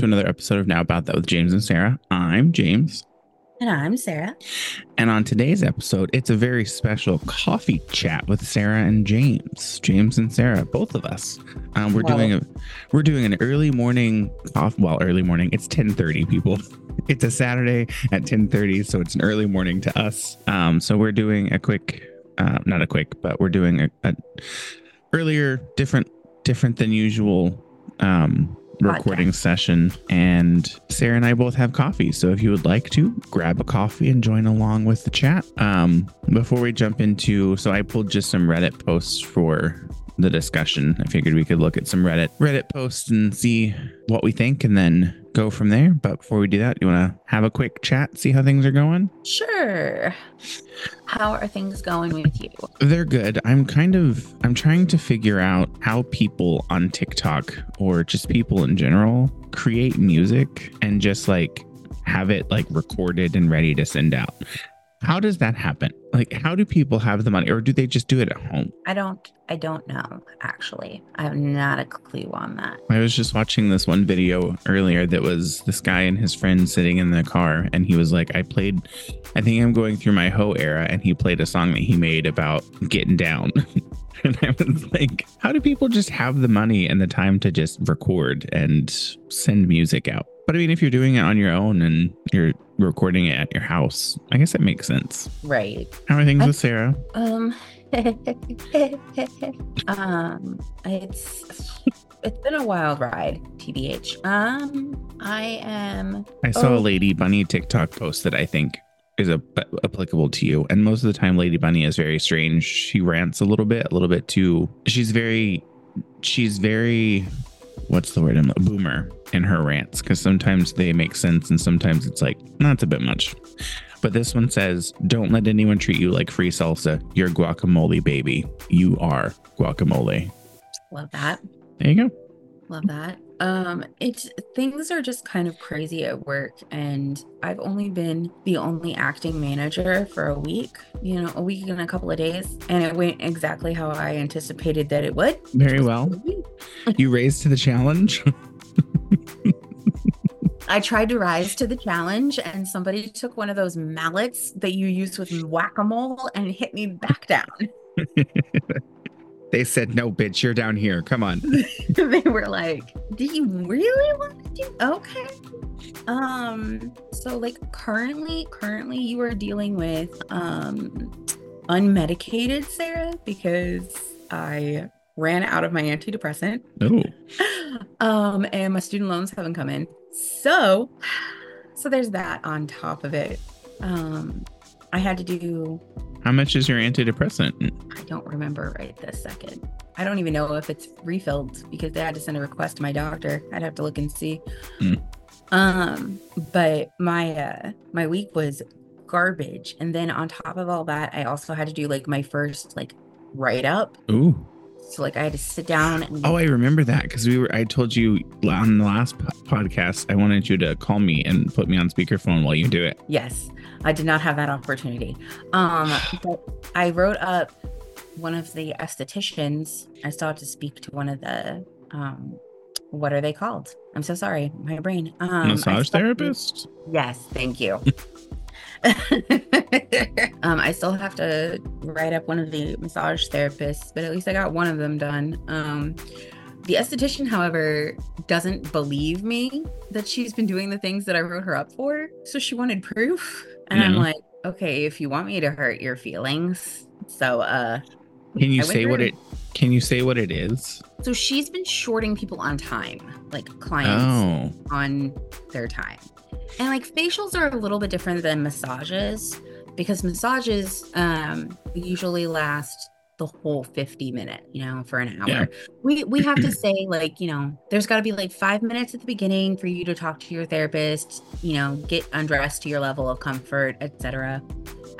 to another episode of Now About That with James and Sarah. I'm James. And I'm Sarah. And on today's episode, it's a very special coffee chat with Sarah and James. James and Sarah, both of us. Um, we're wow. doing a we're doing an early morning off well, early morning. It's 10:30, people. It's a Saturday at 10:30, so it's an early morning to us. Um, so we're doing a quick uh, not a quick, but we're doing a, a earlier, different different than usual um recording Podcast. session. And Sarah and I both have coffee. So if you would like to grab a coffee and join along with the chat. Um, before we jump into, so I pulled just some Reddit posts for the discussion. I figured we could look at some Reddit Reddit posts and see what we think and then go from there. But before we do that, you want to have a quick chat, see how things are going? Sure. How are things going with you? They're good. I'm kind of I'm trying to figure out how people on TikTok or just people in general create music and just like have it like recorded and ready to send out. How does that happen? Like, how do people have the money, or do they just do it at home? I don't. I don't know. Actually, I have not a clue on that. I was just watching this one video earlier that was this guy and his friend sitting in the car, and he was like, "I played. I think I'm going through my hoe era," and he played a song that he made about getting down. and I was like, how do people just have the money and the time to just record and send music out? But I mean, if you're doing it on your own and you're recording it at your house, I guess that makes sense. Right. How are things I, with Sarah? Um, um, it's it's been a wild ride, tbh. Um, I am. I saw oh. a Lady Bunny TikTok post that I think is a, applicable to you, and most of the time, Lady Bunny is very strange. She rants a little bit, a little bit too. She's very, she's very what's the word? I'm a boomer in her rants because sometimes they make sense and sometimes it's like, that's a bit much. But this one says, Don't let anyone treat you like free salsa. You're guacamole, baby. You are guacamole. Love that. There you go. Love that. Um, it's things are just kind of crazy at work, and I've only been the only acting manager for a week, you know, a week and a couple of days, and it went exactly how I anticipated that it would. Very well. you raised to the challenge. I tried to rise to the challenge, and somebody took one of those mallets that you use with whack a mole and hit me back down. They said, no, bitch, you're down here. Come on. they were like, do you really want to do? Okay. Um, so like currently, currently you are dealing with um unmedicated Sarah because I ran out of my antidepressant. Oh. um, and my student loans haven't come in. So so there's that on top of it. Um, I had to do how much is your antidepressant? I don't remember right this second. I don't even know if it's refilled because they had to send a request to my doctor. I'd have to look and see. Mm. Um, but my uh my week was garbage. And then on top of all that, I also had to do like my first like write up. Ooh. So like I had to sit down. And- oh, I remember that because we were. I told you on the last po- podcast I wanted you to call me and put me on speakerphone while you do it. Yes, I did not have that opportunity. Um, but I wrote up one of the estheticians. I still have to speak to one of the. Um, what are they called? I'm so sorry, my brain. Um, Massage therapist. Yes, thank you. um, I still have to write up one of the massage therapists, but at least I got one of them done. Um, the esthetician, however, doesn't believe me that she's been doing the things that I wrote her up for. So she wanted proof. And yeah. I'm like, okay, if you want me to hurt your feelings. So, uh, can you say what it can you say what it is? So she's been shorting people on time, like clients oh. on their time. And like facials are a little bit different than massages because massages um, usually last the whole 50 minute, you know, for an hour. Yeah. We we have to say like, you know, there's got to be like 5 minutes at the beginning for you to talk to your therapist, you know, get undressed to your level of comfort, etc.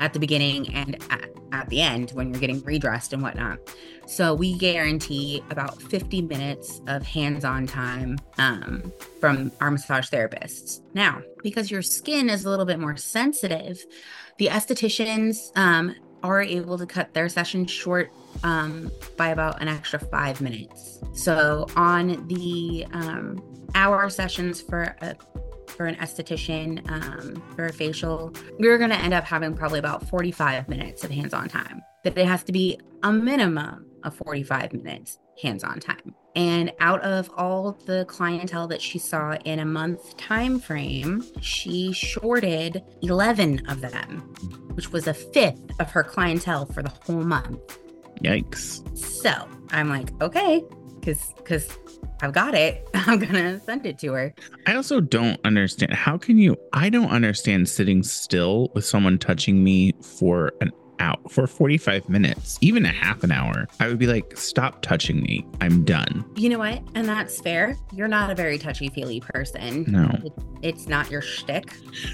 at the beginning and at, at the end when you're getting redressed and whatnot. So we guarantee about 50 minutes of hands-on time um, from our massage therapists. Now, because your skin is a little bit more sensitive, the estheticians um, are able to cut their session short um, by about an extra five minutes. So on the um, hour sessions for a for an esthetician um, for a facial, you're going to end up having probably about 45 minutes of hands-on time. That it has to be a minimum of 45 minutes hands-on time. And out of all the clientele that she saw in a month time frame, she shorted 11 of them, which was a fifth of her clientele for the whole month. Yikes. So I'm like, okay, because because I've got it. I'm gonna send it to her. I also don't understand. How can you? I don't understand sitting still with someone touching me for an out for 45 minutes, even a half an hour, I would be like, stop touching me. I'm done. You know what? And that's fair. You're not a very touchy feely person. No. It, it's not your shtick.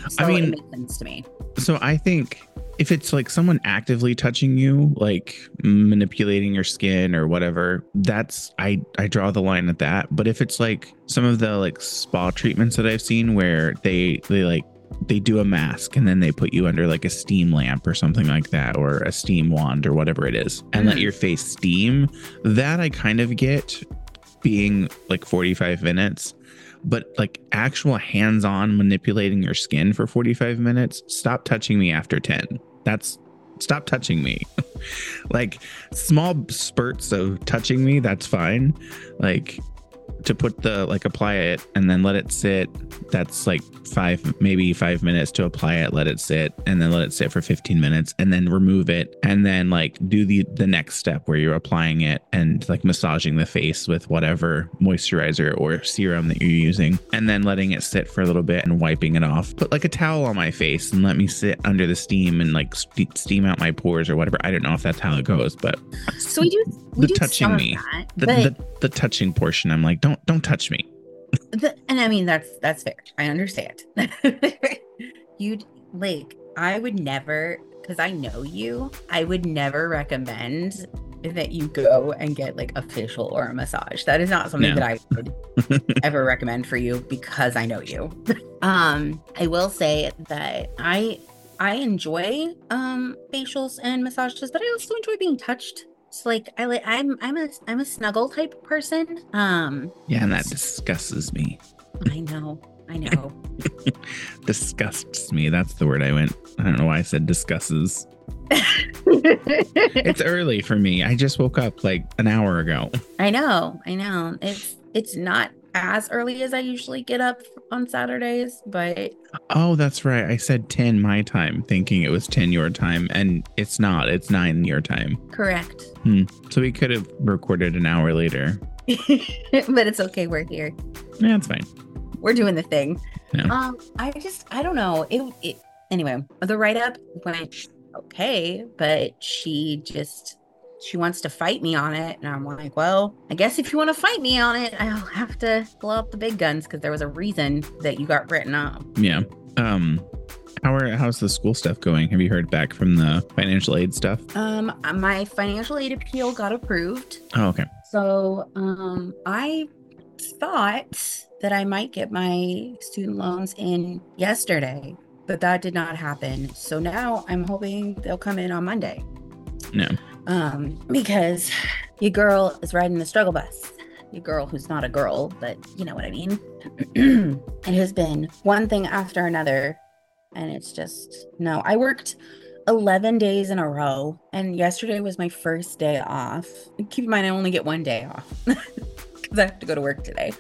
So I mean, it makes sense to me. So I think if it's like someone actively touching you, like manipulating your skin or whatever, that's I I draw the line at that. But if it's like some of the like spa treatments that I've seen where they they like they do a mask and then they put you under like a steam lamp or something like that or a steam wand or whatever it is and mm. let your face steam that i kind of get being like 45 minutes but like actual hands-on manipulating your skin for 45 minutes stop touching me after 10 that's stop touching me. Like small spurts of touching me that's fine. Like to put the like apply it and then let it sit. That's like five maybe five minutes to apply it let it sit and then let it sit for 15 minutes and then remove it and then like do the the next step where you're applying it and like massaging the face with whatever moisturizer or serum that you're using and then letting it sit for a little bit and wiping it off. Put like a towel on my face and let me sit under the steam and like st- steam out my pores or whatever. I don't know if that's how it goes but so we do we the do touching me that, the, the, the touching portion i'm like don't don't touch me the, and I mean that's that's fair. I understand. You'd like I would never because I know you, I would never recommend that you go and get like a facial or a massage. That is not something no. that I would ever recommend for you because I know you. um, I will say that I I enjoy um facials and massages, but I also enjoy being touched so like I like I'm I'm a I'm a snuggle type person. Um Yeah, and that disgusts me. I know. I know. disgusts me. That's the word I went. I don't know why I said discusses. it's early for me. I just woke up like an hour ago. I know. I know. It's it's not as early as I usually get up on Saturdays, but oh, that's right. I said 10 my time, thinking it was 10 your time, and it's not. It's 9 your time. Correct. Hmm. So we could have recorded an hour later. but it's okay. We're here. Yeah, it's fine. We're doing the thing. Yeah. Um, I just, I don't know. It, it anyway, the write up went okay, but she just she wants to fight me on it. And I'm like, well, I guess if you want to fight me on it, I'll have to blow up the big guns because there was a reason that you got written up. Yeah. Um, how are how's the school stuff going? Have you heard back from the financial aid stuff? Um, my financial aid appeal got approved. Oh, okay. So, um, I thought that I might get my student loans in yesterday, but that did not happen. So now I'm hoping they'll come in on Monday. No um, because your girl is riding the struggle bus. Your girl who's not a girl, but you know what I mean. it has been one thing after another, and it's just no. I worked 11 days in a row, and yesterday was my first day off. Keep in mind, I only get one day off. because I have to go to work today.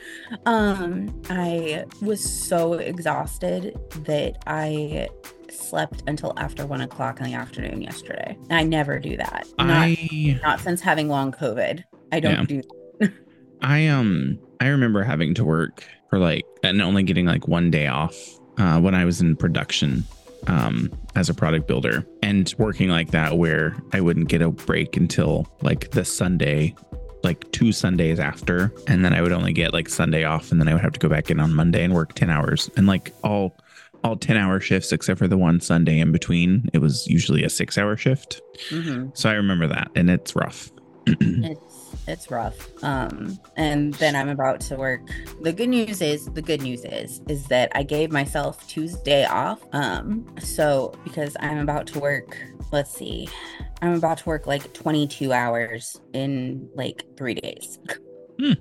Um, I was so exhausted that I slept until after one o'clock in the afternoon yesterday. I never do that. Not, I not since having long COVID. I don't yeah. do that. I um I remember having to work for like and only getting like one day off uh, when I was in production um, as a product builder and working like that where I wouldn't get a break until like the Sunday like two Sundays after and then I would only get like Sunday off and then I would have to go back in on Monday and work 10 hours and like all all 10 hour shifts except for the one Sunday in between. It was usually a six hour shift. Mm-hmm. So I remember that and it's rough. it's it's rough. Um and then I'm about to work. The good news is the good news is is that I gave myself Tuesday off. Um so because I'm about to work, let's see. I'm about to work like 22 hours in like 3 days. Hmm.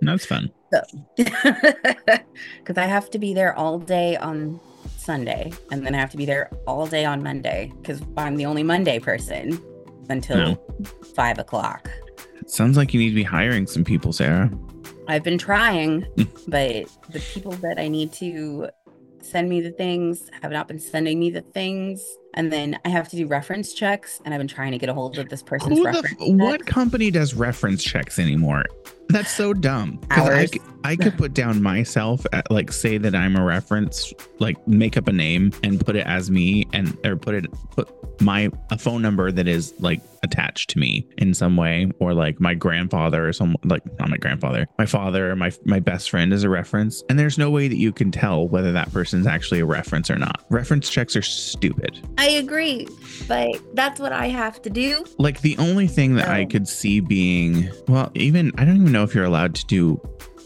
That's fun. Because I have to be there all day on Sunday, and then I have to be there all day on Monday because I'm the only Monday person until no. five o'clock. Sounds like you need to be hiring some people, Sarah. I've been trying, but the people that I need to send me the things have not been sending me the things. And then I have to do reference checks, and I've been trying to get a hold of this person's reference. F- what company does reference checks anymore? That's so dumb. I, I could put down myself, at, like say that I'm a reference, like make up a name and put it as me, and or put it put my a phone number that is like attached to me in some way, or like my grandfather or some like not my grandfather, my father my my best friend is a reference, and there's no way that you can tell whether that person's actually a reference or not. Reference checks are stupid. I agree, but that's what I have to do. Like the only thing that I oh. could see being well, even I don't even know know if you're allowed to do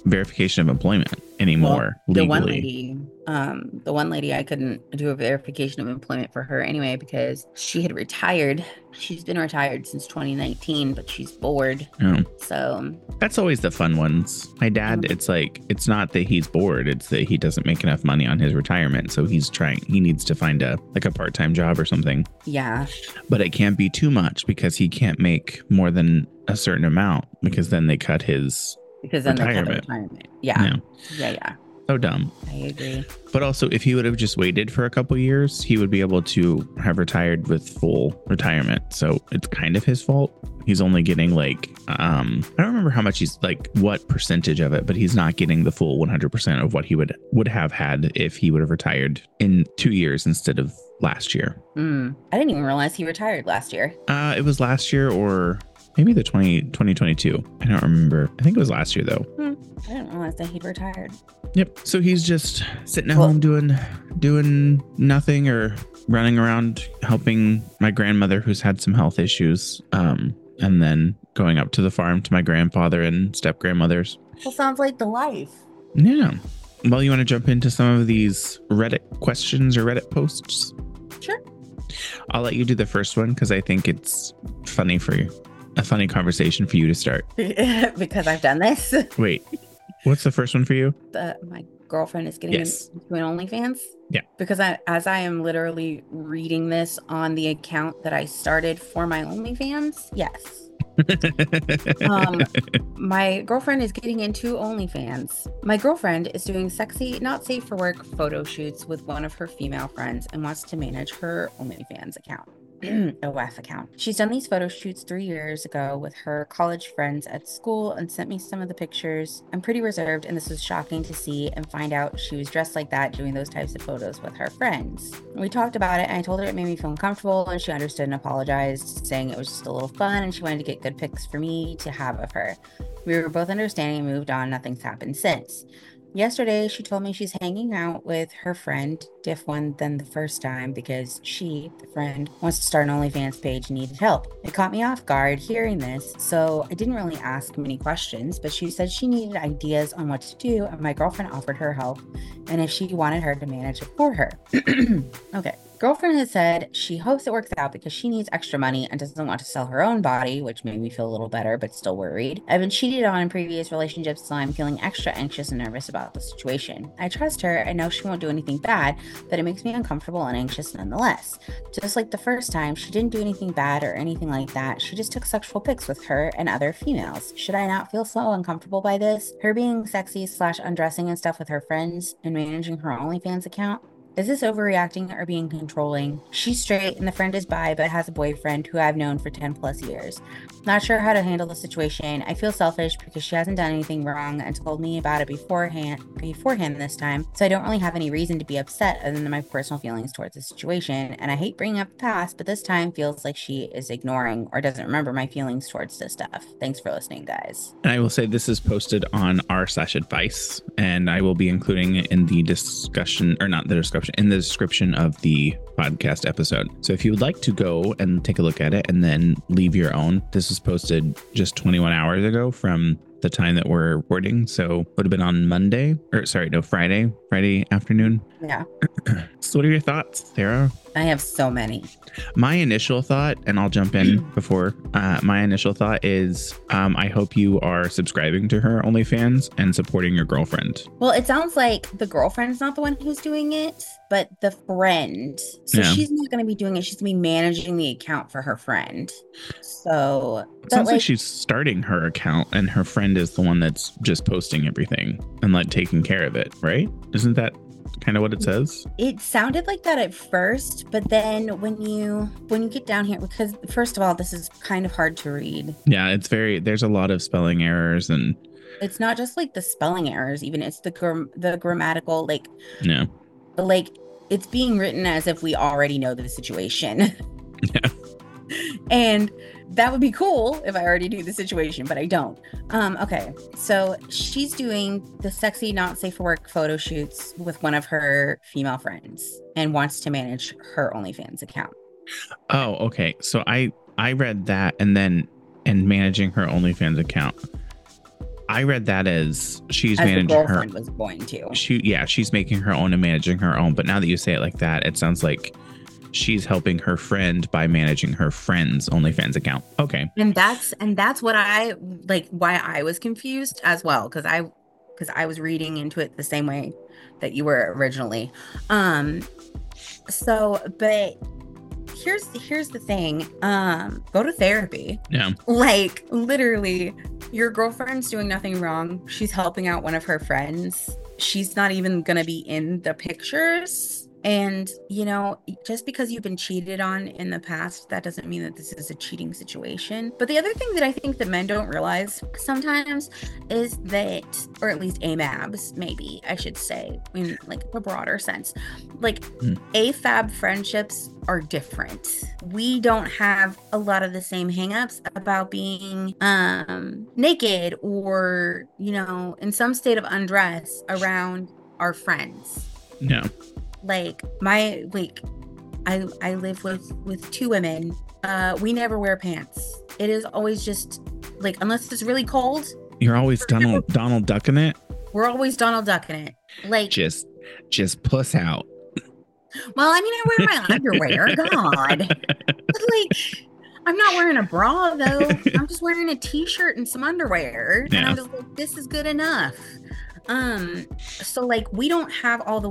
verification of employment anymore well, the one lady um the one lady i couldn't do a verification of employment for her anyway because she had retired she's been retired since 2019 but she's bored oh. so that's always the fun ones my dad it's like it's not that he's bored it's that he doesn't make enough money on his retirement so he's trying he needs to find a like a part-time job or something yeah but it can't be too much because he can't make more than a certain amount because then they cut his because then retirement. they cut retirement. Yeah. yeah. Yeah. Yeah. So dumb. I agree. But also, if he would have just waited for a couple years, he would be able to have retired with full retirement. So it's kind of his fault. He's only getting like, um, I don't remember how much he's like, what percentage of it, but he's not getting the full 100% of what he would would have had if he would have retired in two years instead of last year. Mm, I didn't even realize he retired last year. Uh, it was last year or maybe the 20, 2022. I don't remember. I think it was last year though. Hmm. I didn't realize that he'd retired. Yep. So he's just sitting at well, home doing doing nothing or running around helping my grandmother who's had some health issues. Um, and then going up to the farm to my grandfather and step grandmothers. Well, sounds like the life. Yeah. Well, you want to jump into some of these Reddit questions or Reddit posts? Sure. I'll let you do the first one because I think it's funny for you a funny conversation for you to start? because I've done this. Wait, what's the first one for you? The, my girlfriend is getting yes. into an OnlyFans. Yeah. Because I, as I am literally reading this on the account that I started for my OnlyFans, yes. um, my girlfriend is getting into OnlyFans. My girlfriend is doing sexy, not safe for work photo shoots with one of her female friends and wants to manage her OnlyFans account. WAF account. She's done these photo shoots three years ago with her college friends at school and sent me some of the pictures. I'm pretty reserved, and this was shocking to see and find out she was dressed like that doing those types of photos with her friends. We talked about it, and I told her it made me feel uncomfortable, and she understood and apologized, saying it was just a little fun and she wanted to get good pics for me to have of her. We were both understanding and moved on. Nothing's happened since. Yesterday, she told me she's hanging out with her friend, diff one than the first time, because she, the friend, wants to start an OnlyFans page and needed help. It caught me off guard hearing this, so I didn't really ask many questions, but she said she needed ideas on what to do, and my girlfriend offered her help, and if she wanted her to manage it for her. okay. Girlfriend has said she hopes it works out because she needs extra money and doesn't want to sell her own body, which made me feel a little better, but still worried. I've been cheated on in previous relationships, so I'm feeling extra anxious and nervous about the situation. I trust her. I know she won't do anything bad, but it makes me uncomfortable and anxious nonetheless. Just like the first time, she didn't do anything bad or anything like that. She just took sexual pics with her and other females. Should I not feel so uncomfortable by this? Her being sexy slash undressing and stuff with her friends and managing her OnlyFans account? Is this overreacting or being controlling? She's straight and the friend is bi, but has a boyfriend who I've known for 10 plus years. Not sure how to handle the situation. I feel selfish because she hasn't done anything wrong and told me about it beforehand beforehand this time, so I don't really have any reason to be upset other than my personal feelings towards the situation. And I hate bringing up the past, but this time feels like she is ignoring or doesn't remember my feelings towards this stuff. Thanks for listening, guys. And I will say this is posted on r slash advice, and I will be including it in the discussion or not the description in the description of the podcast episode. So if you would like to go and take a look at it and then leave your own, this was posted just 21 hours ago from the time that we're recording. So would have been on Monday or sorry, no, Friday, Friday afternoon. Yeah. so what are your thoughts, Sarah? I have so many. My initial thought, and I'll jump in before uh, my initial thought is um, I hope you are subscribing to her OnlyFans and supporting your girlfriend. Well, it sounds like the girlfriend's not the one who's doing it, but the friend. So yeah. she's not going to be doing it. She's going to be managing the account for her friend. So it sounds like, like she's starting her account and her friend is the one that's just posting everything and like taking care of it, right? Isn't that kind of what it says? It sounded like that at first, but then when you when you get down here because first of all, this is kind of hard to read. Yeah, it's very there's a lot of spelling errors and it's not just like the spelling errors, even it's the gram- the grammatical like Yeah. Like it's being written as if we already know the situation. Yeah. and that would be cool if I already knew the situation, but I don't. Um, okay, so she's doing the sexy, not safe for work photo shoots with one of her female friends and wants to manage her OnlyFans account. Oh, okay. So I I read that and then and managing her OnlyFans account. I read that as she's as managing her was going to. She yeah, she's making her own and managing her own. But now that you say it like that, it sounds like she's helping her friend by managing her friend's OnlyFans account. Okay. And that's and that's what I like why I was confused as well cuz I cuz I was reading into it the same way that you were originally. Um so but here's here's the thing. Um go to therapy. Yeah. Like literally your girlfriend's doing nothing wrong. She's helping out one of her friends. She's not even going to be in the pictures and, you know, just because you've been cheated on in the past, that doesn't mean that this is a cheating situation. But the other thing that I think that men don't realize sometimes is that, or at least AMABs, maybe I should say, in like a broader sense, like mm. AFAB friendships are different. We don't have a lot of the same hangups about being um naked or, you know, in some state of undress around our friends. Yeah like my like I I live with with two women. Uh we never wear pants. It is always just like unless it's really cold. You're always Donald Donald ducking it. We're always Donald ducking it. Like just just puss out. Well, I mean I wear my underwear. God. Like I'm not wearing a bra though. I'm just wearing a t-shirt and some underwear. Yeah. And I'm just like, this is good enough. Um, so like we don't have all the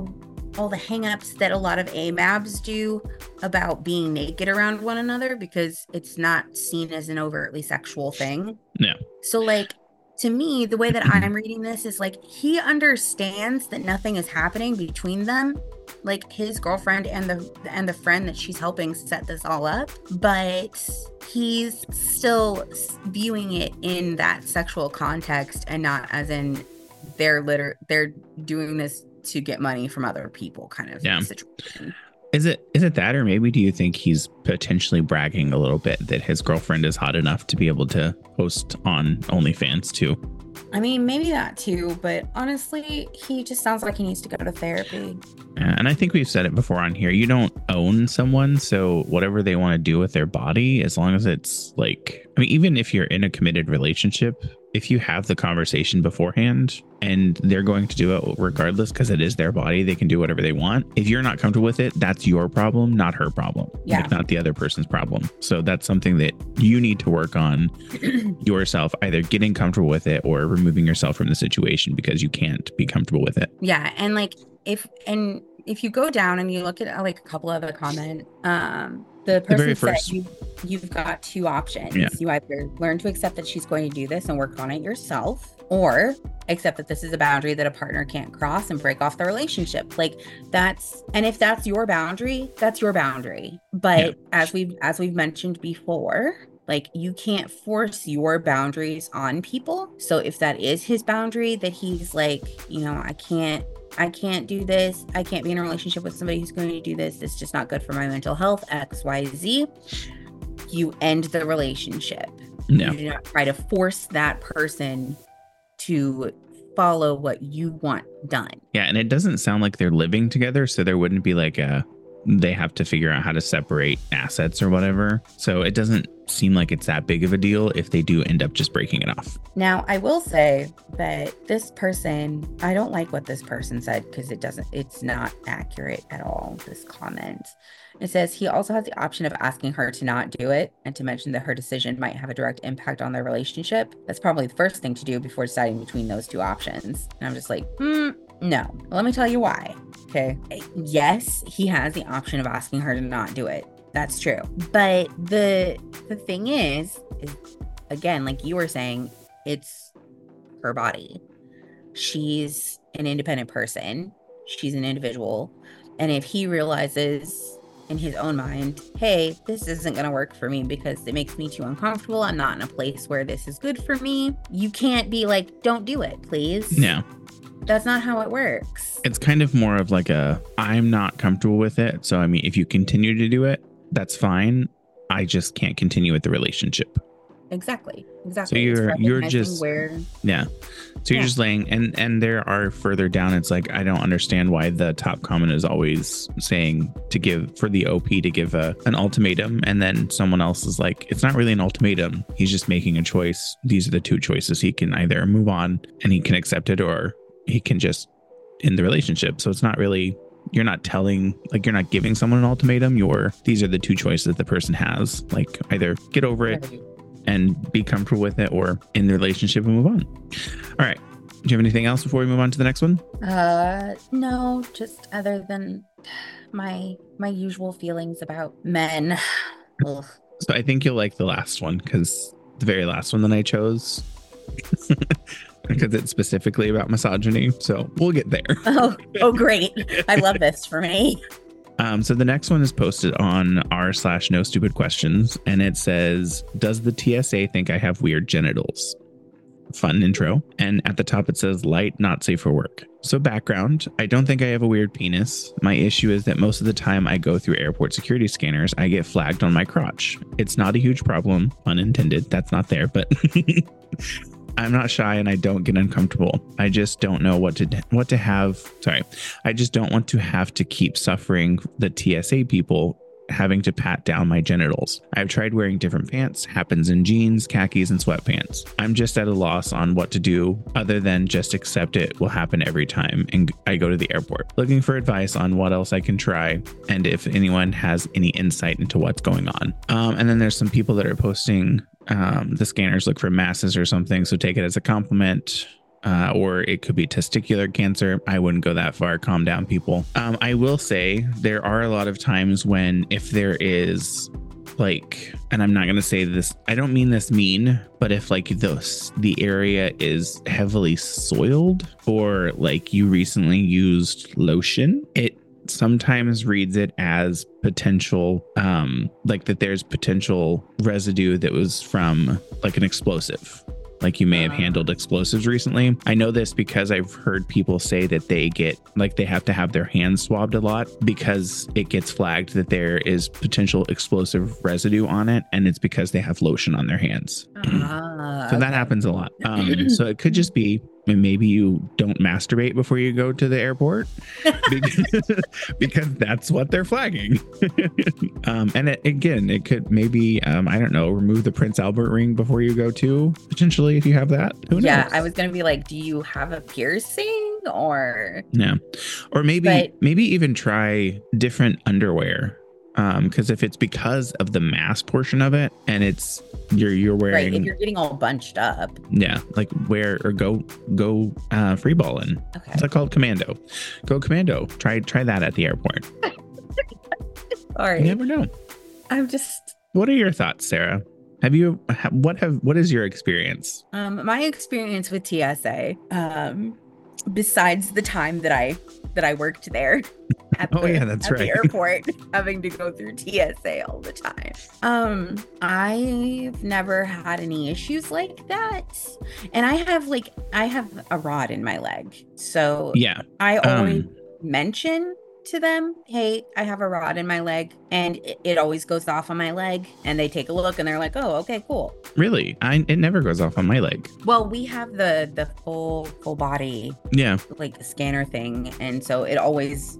all the hangups that a lot of AMABs do about being naked around one another because it's not seen as an overtly sexual thing. Yeah. So like to me, the way that I'm reading this is like he understands that nothing is happening between them, like his girlfriend and the and the friend that she's helping set this all up, but he's still viewing it in that sexual context and not as in they're liter they're doing this to get money from other people kind of yeah. situation. Is it is it that or maybe do you think he's potentially bragging a little bit that his girlfriend is hot enough to be able to post on OnlyFans too? I mean, maybe that too, but honestly, he just sounds like he needs to go to therapy. Yeah, and I think we've said it before on here. You don't own someone, so whatever they want to do with their body, as long as it's like, I mean, even if you're in a committed relationship, if you have the conversation beforehand and they're going to do it regardless because it is their body, they can do whatever they want. If you're not comfortable with it, that's your problem, not her problem. Yeah. Like not the other person's problem. So that's something that you need to work on yourself, either getting comfortable with it or removing yourself from the situation because you can't be comfortable with it. Yeah. And like if and if you go down and you look at like a couple other comment, um, the person the said you, you've got two options. Yeah. You either learn to accept that she's going to do this and work on it yourself, or accept that this is a boundary that a partner can't cross and break off the relationship. Like that's and if that's your boundary, that's your boundary. But yeah. as we've as we've mentioned before, like you can't force your boundaries on people. So if that is his boundary that he's like, you know, I can't I can't do this. I can't be in a relationship with somebody who's going to do this. It's just not good for my mental health, XYZ. You end the relationship. No. You do not try to force that person to follow what you want done. Yeah. And it doesn't sound like they're living together. So there wouldn't be like a, they have to figure out how to separate assets or whatever. So it doesn't seem like it's that big of a deal if they do end up just breaking it off. Now, I will say that this person, I don't like what this person said because it doesn't, it's not accurate at all, this comment. It says he also has the option of asking her to not do it and to mention that her decision might have a direct impact on their relationship. That's probably the first thing to do before deciding between those two options. And I'm just like, hmm, no. Let me tell you why. Okay. Yes, he has the option of asking her to not do it. That's true. But the the thing is, is again, like you were saying, it's her body. She's an independent person. She's an individual. And if he realizes in his own mind, hey, this isn't going to work for me because it makes me too uncomfortable. I'm not in a place where this is good for me. You can't be like, don't do it, please. No. That's not how it works. It's kind of more of like a, I'm not comfortable with it. So, I mean, if you continue to do it, that's fine. I just can't continue with the relationship. Exactly. Exactly. So you're you're just where yeah. So you're just laying and and there are further down. It's like I don't understand why the top comment is always saying to give for the OP to give a an ultimatum, and then someone else is like, it's not really an ultimatum. He's just making a choice. These are the two choices. He can either move on and he can accept it, or he can just end the relationship. So it's not really you're not telling like you're not giving someone an ultimatum. You're these are the two choices that the person has. Like either get over it and be comfortable with it or in the relationship and move on. All right. Do you have anything else before we move on to the next one? Uh no just other than my my usual feelings about men. Ugh. so i think you'll like the last one because the very last one that i chose because it's specifically about misogyny. So we'll get there. Oh, oh, great! I love this for me. Um, so the next one is posted on r slash no stupid questions, and it says, "Does the TSA think I have weird genitals?" Fun intro, and at the top it says, "Light, not safe for work." So background: I don't think I have a weird penis. My issue is that most of the time I go through airport security scanners, I get flagged on my crotch. It's not a huge problem, unintended. That's not there, but. I'm not shy and I don't get uncomfortable. I just don't know what to what to have. Sorry. I just don't want to have to keep suffering the TSA people having to pat down my genitals. I've tried wearing different pants, happens in jeans, khakis, and sweatpants. I'm just at a loss on what to do other than just accept it will happen every time and I go to the airport. Looking for advice on what else I can try and if anyone has any insight into what's going on. Um, and then there's some people that are posting um, the scanners look for masses or something. So take it as a compliment. Uh, or it could be testicular cancer. I wouldn't go that far. Calm down, people. Um, I will say there are a lot of times when, if there is like, and I'm not going to say this, I don't mean this mean, but if like the, the area is heavily soiled or like you recently used lotion, it sometimes reads it as potential um like that there's potential residue that was from like an explosive like you may have handled explosives recently. I know this because I've heard people say that they get like they have to have their hands swabbed a lot because it gets flagged that there is potential explosive residue on it, and it's because they have lotion on their hands. Uh, so that happens a lot. Um, so it could just be and maybe you don't masturbate before you go to the airport because, because that's what they're flagging. um, and it, again, it could maybe, um, I don't know, remove the Prince Albert ring before you go to potentially if you have that. yeah, I was going to be like, do you have a piercing or? Yeah. Or maybe, but, maybe even try different underwear um because if it's because of the mass portion of it and it's you're you're wearing right if you're getting all bunched up. Yeah like wear or go go uh free balling okay it's called? Commando. Go commando. Try try that at the airport. All right you never know. I'm just what are your thoughts sarah? Have you what have what is your experience? Um my experience with tsa um besides the time that i that i worked there at oh, the, yeah, that's right. the airport having to go through TSA all the time. Um, I've never had any issues like that. And I have like I have a rod in my leg. So yeah. I always um, mention to them, hey, I have a rod in my leg, and it, it, always goes off on my leg. And they take a look and they're like, oh, okay, cool. Really? I it never goes off on my leg. Well, we have the the full full body, yeah, like scanner thing, and so it always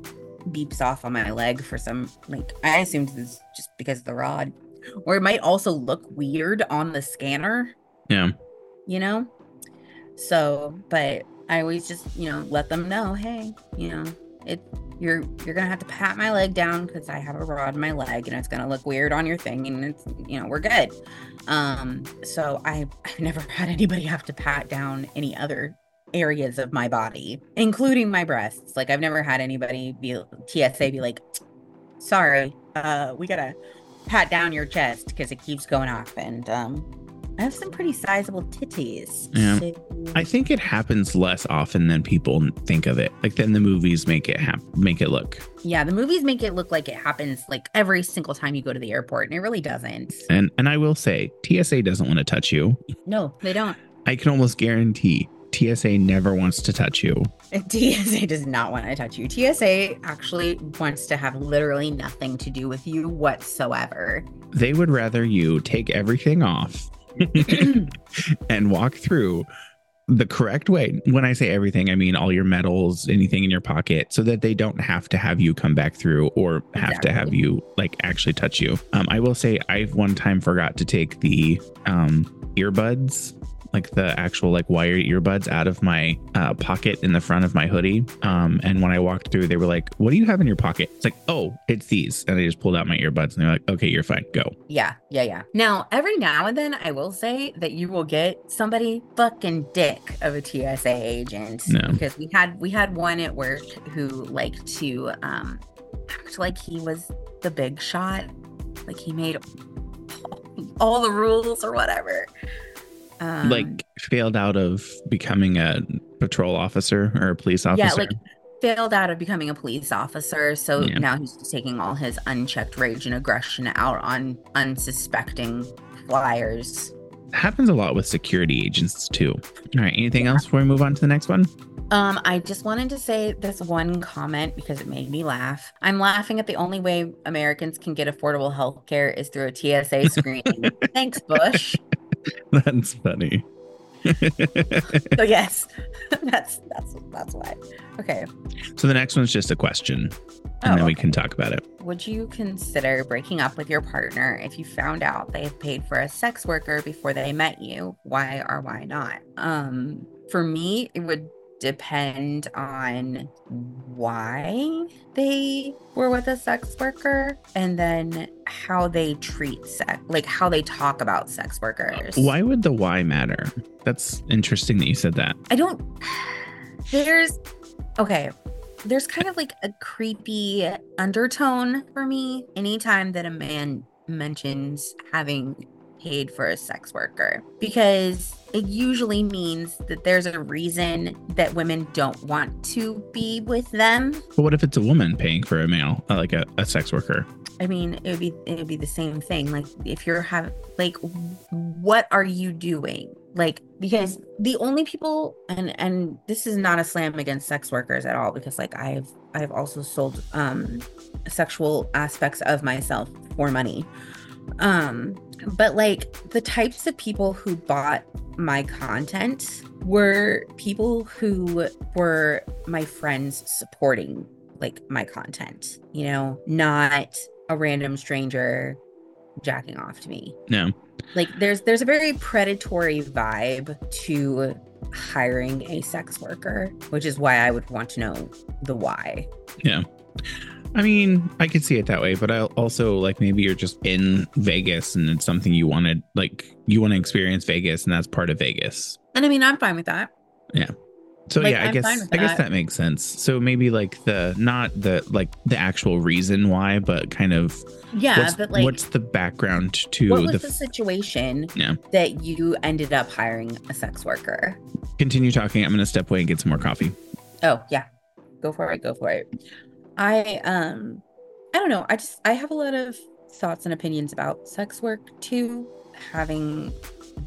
beeps off on my leg for some like I assumed this just because of the rod. or it might also look weird on the scanner. Yeah. You know? So, but I always just, you know, let them know, hey, you know, it you're you're gonna have to pat my leg down because I have a rod in my leg and it's gonna look weird on your thing and it's you know, we're good. Um, so I I've never had anybody have to pat down any other areas of my body, including my breasts. Like I've never had anybody be TSA be like, sorry, uh, we gotta pat down your chest because it keeps going off. And um I have some pretty sizable titties. Yeah. So. I think it happens less often than people think of it. Like then the movies make it hap- make it look. Yeah, the movies make it look like it happens like every single time you go to the airport, and it really doesn't. And and I will say, TSA doesn't want to touch you. No, they don't. I can almost guarantee TSA never wants to touch you. TSA does not want to touch you. TSA actually wants to have literally nothing to do with you whatsoever. They would rather you take everything off and walk through the correct way. When I say everything, I mean all your metals, anything in your pocket, so that they don't have to have you come back through or have exactly. to have you like actually touch you. Um, I will say I've one time forgot to take the um, earbuds like the actual like wired earbuds out of my uh, pocket in the front of my hoodie. Um, and when I walked through, they were like, "What do you have in your pocket?" It's like, "Oh, it's these." And I just pulled out my earbuds, and they're like, "Okay, you're fine. Go." Yeah, yeah, yeah. Now, every now and then, I will say that you will get somebody fucking dick of a TSA agent no. because we had we had one at work who liked to um act like he was the big shot, like he made all the rules or whatever. Um, like failed out of becoming a patrol officer or a police officer. Yeah, like failed out of becoming a police officer. So yeah. now he's taking all his unchecked rage and aggression out on unsuspecting flyers. happens a lot with security agents too. All right. Anything yeah. else before we move on to the next one? Um, I just wanted to say this one comment because it made me laugh. I'm laughing at the only way Americans can get affordable health care is through a TSA screening. Thanks, Bush. That's funny. so yes, that's that's that's why. Okay. So the next one's just a question, and oh, then we can talk about it. Would you consider breaking up with your partner if you found out they have paid for a sex worker before they met you? Why or why not? Um, for me, it would depend on why they were with a sex worker and then how they treat sex, like how they talk about sex workers. Why would the why matter? That's interesting that you said that. I don't, there's, okay, there's kind of like a creepy undertone for me anytime that a man mentions having paid for a sex worker because it usually means that there's a reason that women don't want to be with them. But what if it's a woman paying for a male, uh, like a, a sex worker? I mean, it would be it would be the same thing. Like if you're having like what are you doing? Like because the only people and and this is not a slam against sex workers at all because like I've I've also sold um sexual aspects of myself for money. Um but like the types of people who bought my content were people who were my friends supporting like my content, you know, not a random stranger jacking off to me. No. Like there's there's a very predatory vibe to hiring a sex worker, which is why I would want to know the why. Yeah. I mean, I could see it that way, but I also like maybe you're just in Vegas and it's something you wanted, like you want to experience Vegas, and that's part of Vegas. And I mean, I'm fine with that. Yeah. So like, yeah, I I'm guess I guess that makes sense. So maybe like the not the like the actual reason why, but kind of yeah. What's, but like, what's the background to what was the, the situation yeah. that you ended up hiring a sex worker? Continue talking. I'm gonna step away and get some more coffee. Oh yeah, go for it. Go for it. I um I don't know. I just I have a lot of thoughts and opinions about sex work too, having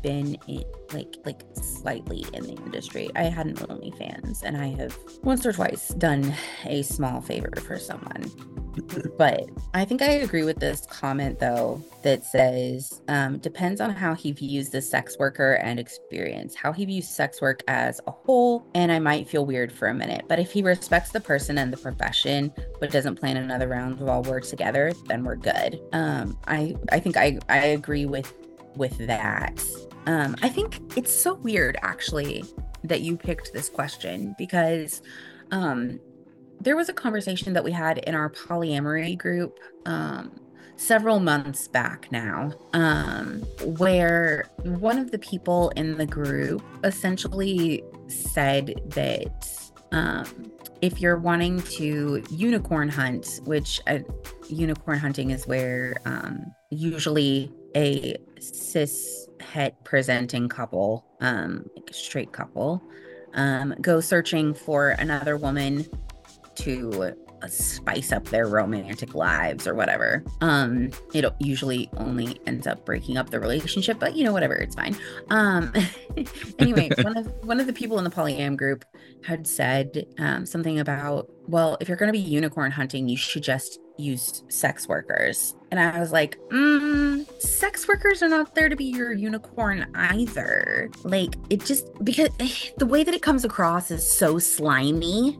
been in like like slightly in the industry. I had an OnlyFans and I have once or twice done a small favor for someone. but I think I agree with this comment though that says um, depends on how he views the sex worker and experience, how he views sex work as a whole, and I might feel weird for a minute. But if he respects the person and the profession, but doesn't plan another round while we're together, then we're good. Um, I I think I I agree with with that. Um, I think it's so weird actually that you picked this question because um, there was a conversation that we had in our polyamory group um, several months back now, um, where one of the people in the group essentially said that um, if you're wanting to unicorn hunt, which uh, unicorn hunting is where um, usually a cis het presenting couple, um, like a straight couple, um, go searching for another woman to uh, spice up their romantic lives or whatever. Um, it usually only ends up breaking up the relationship, but you know, whatever, it's fine. Um, anyway, one of one of the people in the polyam group had said um, something about, well, if you're going to be unicorn hunting, you should just use sex workers. And I was like, mm, sex workers are not there to be your unicorn either. Like, it just because the way that it comes across is so slimy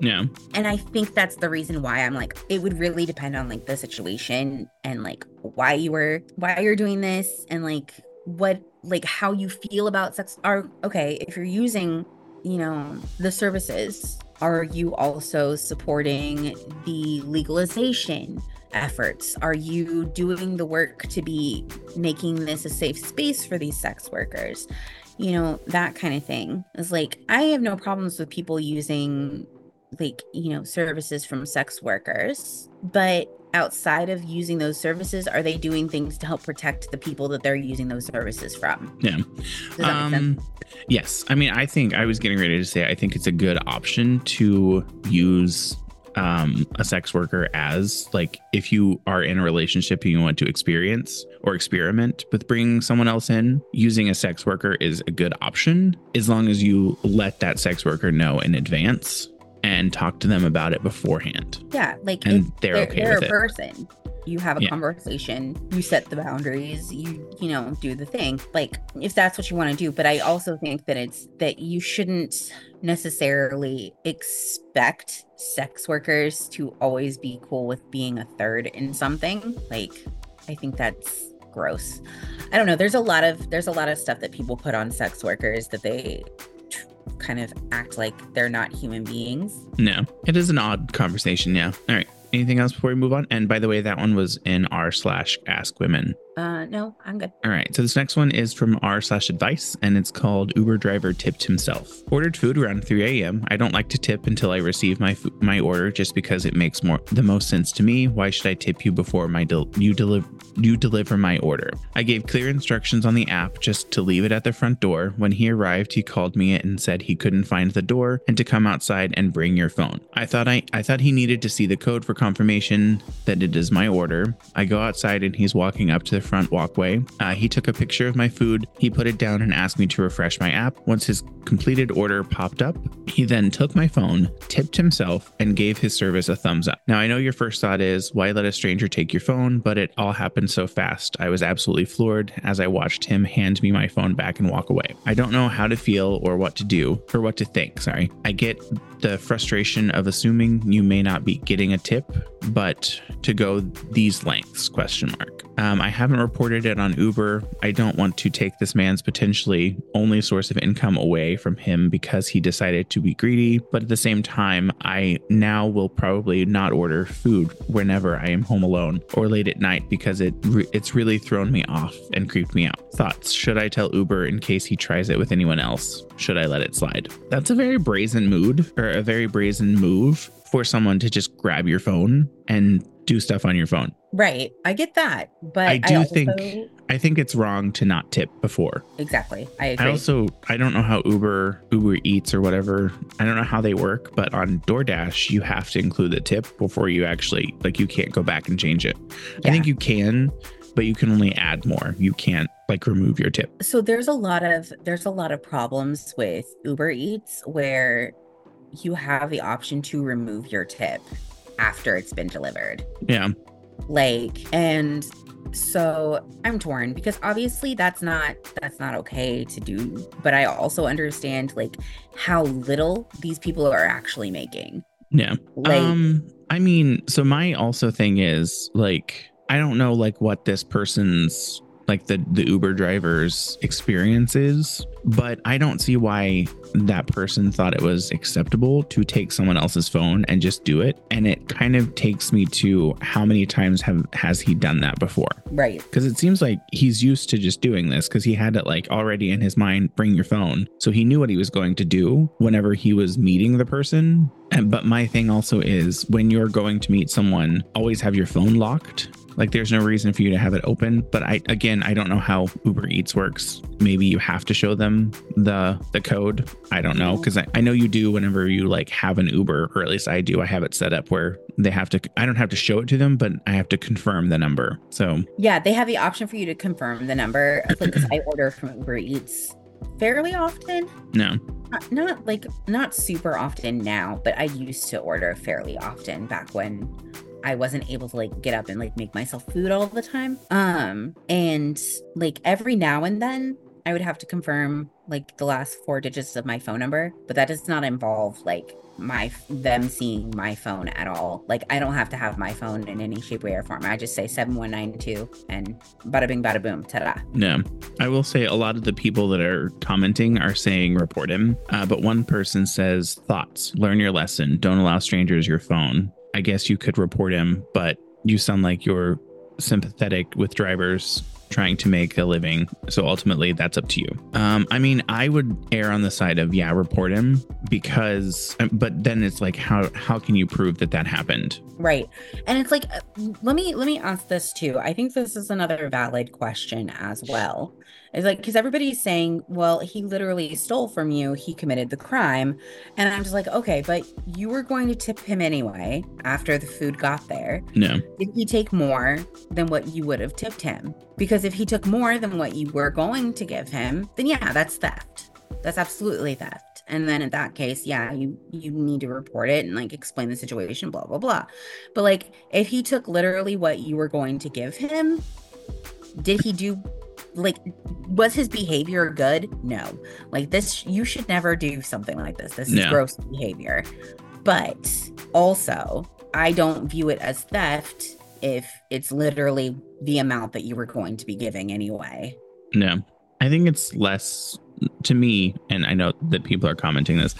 yeah. And I think that's the reason why I'm like, it would really depend on like the situation and like why you were, why you're doing this and like what, like how you feel about sex. Are okay, if you're using, you know, the services, are you also supporting the legalization? Efforts? Are you doing the work to be making this a safe space for these sex workers? You know, that kind of thing. Is like, I have no problems with people using like you know services from sex workers but outside of using those services are they doing things to help protect the people that they're using those services from yeah um, yes i mean i think i was getting ready to say i think it's a good option to use um, a sex worker as like if you are in a relationship and you want to experience or experiment with bringing someone else in using a sex worker is a good option as long as you let that sex worker know in advance and talk to them about it beforehand. Yeah, like and they're, they're, okay they're with a it. person. You have a yeah. conversation, you set the boundaries, you you know, do the thing. Like if that's what you want to do, but I also think that it's that you shouldn't necessarily expect sex workers to always be cool with being a third in something. Like I think that's gross. I don't know. There's a lot of there's a lot of stuff that people put on sex workers that they kind of act like they're not human beings. No, it is an odd conversation. Yeah. All right. Anything else before we move on? And by the way, that one was in r slash ask women. Uh, no, I'm good. All right. So this next one is from r slash advice, and it's called Uber driver tipped himself. Ordered food around 3 a.m. I don't like to tip until I receive my my order, just because it makes more the most sense to me. Why should I tip you before my del- you deliver you deliver my order? I gave clear instructions on the app just to leave it at the front door. When he arrived, he called me and said he couldn't find the door and to come outside and bring your phone. I thought I I thought he needed to see the code for confirmation that it is my order. I go outside and he's walking up to the front walkway. Uh, he took a picture of my food. He put it down and asked me to refresh my app. Once his completed order popped up, he then took my phone, tipped himself, and gave his service a thumbs up. Now, I know your first thought is, why let a stranger take your phone? But it all happened so fast. I was absolutely floored as I watched him hand me my phone back and walk away. I don't know how to feel or what to do, or what to think, sorry. I get the frustration of assuming you may not be getting a tip, but to go these lengths question mark. Um, I haven't reported it on Uber. I don't want to take this man's potentially only source of income away from him because he decided to be greedy. But at the same time, I now will probably not order food whenever I am home alone or late at night because it re- it's really thrown me off and creeped me out. Thoughts? Should I tell Uber in case he tries it with anyone else? Should I let it slide? That's a very brazen mood or a very brazen move for someone to just grab your phone and do stuff on your phone. Right. I get that. But I do I also... think I think it's wrong to not tip before. Exactly. I agree. I also I don't know how Uber Uber Eats or whatever. I don't know how they work, but on DoorDash you have to include the tip before you actually like you can't go back and change it. Yeah. I think you can, but you can only add more. You can't like remove your tip. So there's a lot of there's a lot of problems with Uber Eats where you have the option to remove your tip after it's been delivered. Yeah. Like, and so i'm torn because obviously that's not that's not okay to do but i also understand like how little these people are actually making yeah like, um i mean so my also thing is like i don't know like what this person's like the the Uber driver's experiences, but I don't see why that person thought it was acceptable to take someone else's phone and just do it. And it kind of takes me to how many times have has he done that before? Right. Because it seems like he's used to just doing this because he had it like already in his mind, bring your phone. So he knew what he was going to do whenever he was meeting the person. And but my thing also is when you're going to meet someone, always have your phone locked like there's no reason for you to have it open. But I again I don't know how Uber Eats works. Maybe you have to show them the the code. I don't know. Cause I, I know you do whenever you like have an Uber, or at least I do. I have it set up where they have to I don't have to show it to them, but I have to confirm the number. So yeah, they have the option for you to confirm the number. Because I order from Uber Eats fairly often. No. Not, not, like not super often now, but I used to order fairly often back when I wasn't able to like get up and like make myself food all the time. Um, and like every now and then I would have to confirm like the last four digits of my phone number, but that does not involve like my them seeing my phone at all. Like I don't have to have my phone in any shape, way, or form. I just say seven one nine two and bada bing bada boom, ta da. No, I will say a lot of the people that are commenting are saying report him, uh, but one person says thoughts. Learn your lesson. Don't allow strangers your phone. I guess you could report him, but you sound like you're sympathetic with drivers trying to make a living. So ultimately, that's up to you. Um, I mean, I would err on the side of yeah, report him because, um, but then it's like, how how can you prove that that happened? Right, and it's like, uh, let me let me ask this too. I think this is another valid question as well. It's like because everybody's saying, well, he literally stole from you, he committed the crime. And I'm just like, okay, but you were going to tip him anyway after the food got there. No. Did he take more than what you would have tipped him? Because if he took more than what you were going to give him, then yeah, that's theft. That's absolutely theft. And then in that case, yeah, you you need to report it and like explain the situation, blah blah blah. But like if he took literally what you were going to give him, did he do like was his behavior good? No. Like this you should never do something like this. This is no. gross behavior. But also i don't view it as theft if it's literally the amount that you were going to be giving anyway. No. I think it's less to me and i know that people are commenting this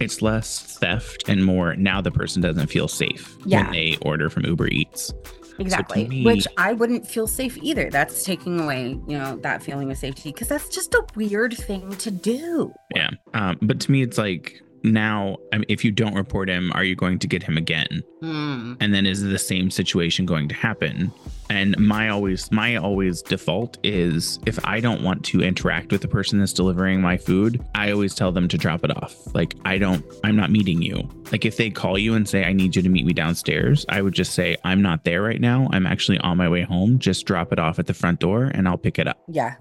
it's less theft and more now the person doesn't feel safe yeah. when they order from uber eats Exactly. So me, Which I wouldn't feel safe either. That's taking away, you know, that feeling of safety because that's just a weird thing to do. Yeah. Um, but to me, it's like now I mean, if you don't report him are you going to get him again? Mm. and then is the same situation going to happen? And my always my always default is if i don't want to interact with the person that's delivering my food i always tell them to drop it off. Like i don't i'm not meeting you. Like if they call you and say i need you to meet me downstairs i would just say i'm not there right now. I'm actually on my way home. Just drop it off at the front door and i'll pick it up. Yeah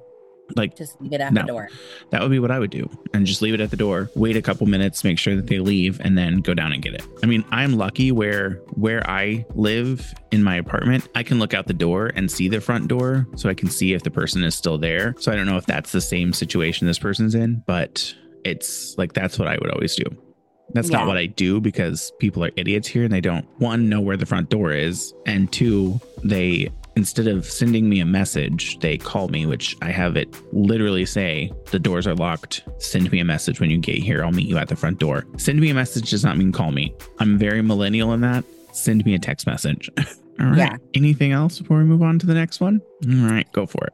like just leave it at no, the door. That would be what I would do. And just leave it at the door, wait a couple minutes, make sure that they leave, and then go down and get it. I mean, I'm lucky where where I live in my apartment, I can look out the door and see the front door. So I can see if the person is still there. So I don't know if that's the same situation this person's in, but it's like that's what I would always do. That's yeah. not what I do because people are idiots here and they don't one know where the front door is and two they instead of sending me a message, they call me, which I have it literally say, the doors are locked. Send me a message when you get here. I'll meet you at the front door. Send me a message does not mean call me. I'm very millennial in that. Send me a text message. All right. Yeah. Anything else before we move on to the next one? All right, go for it.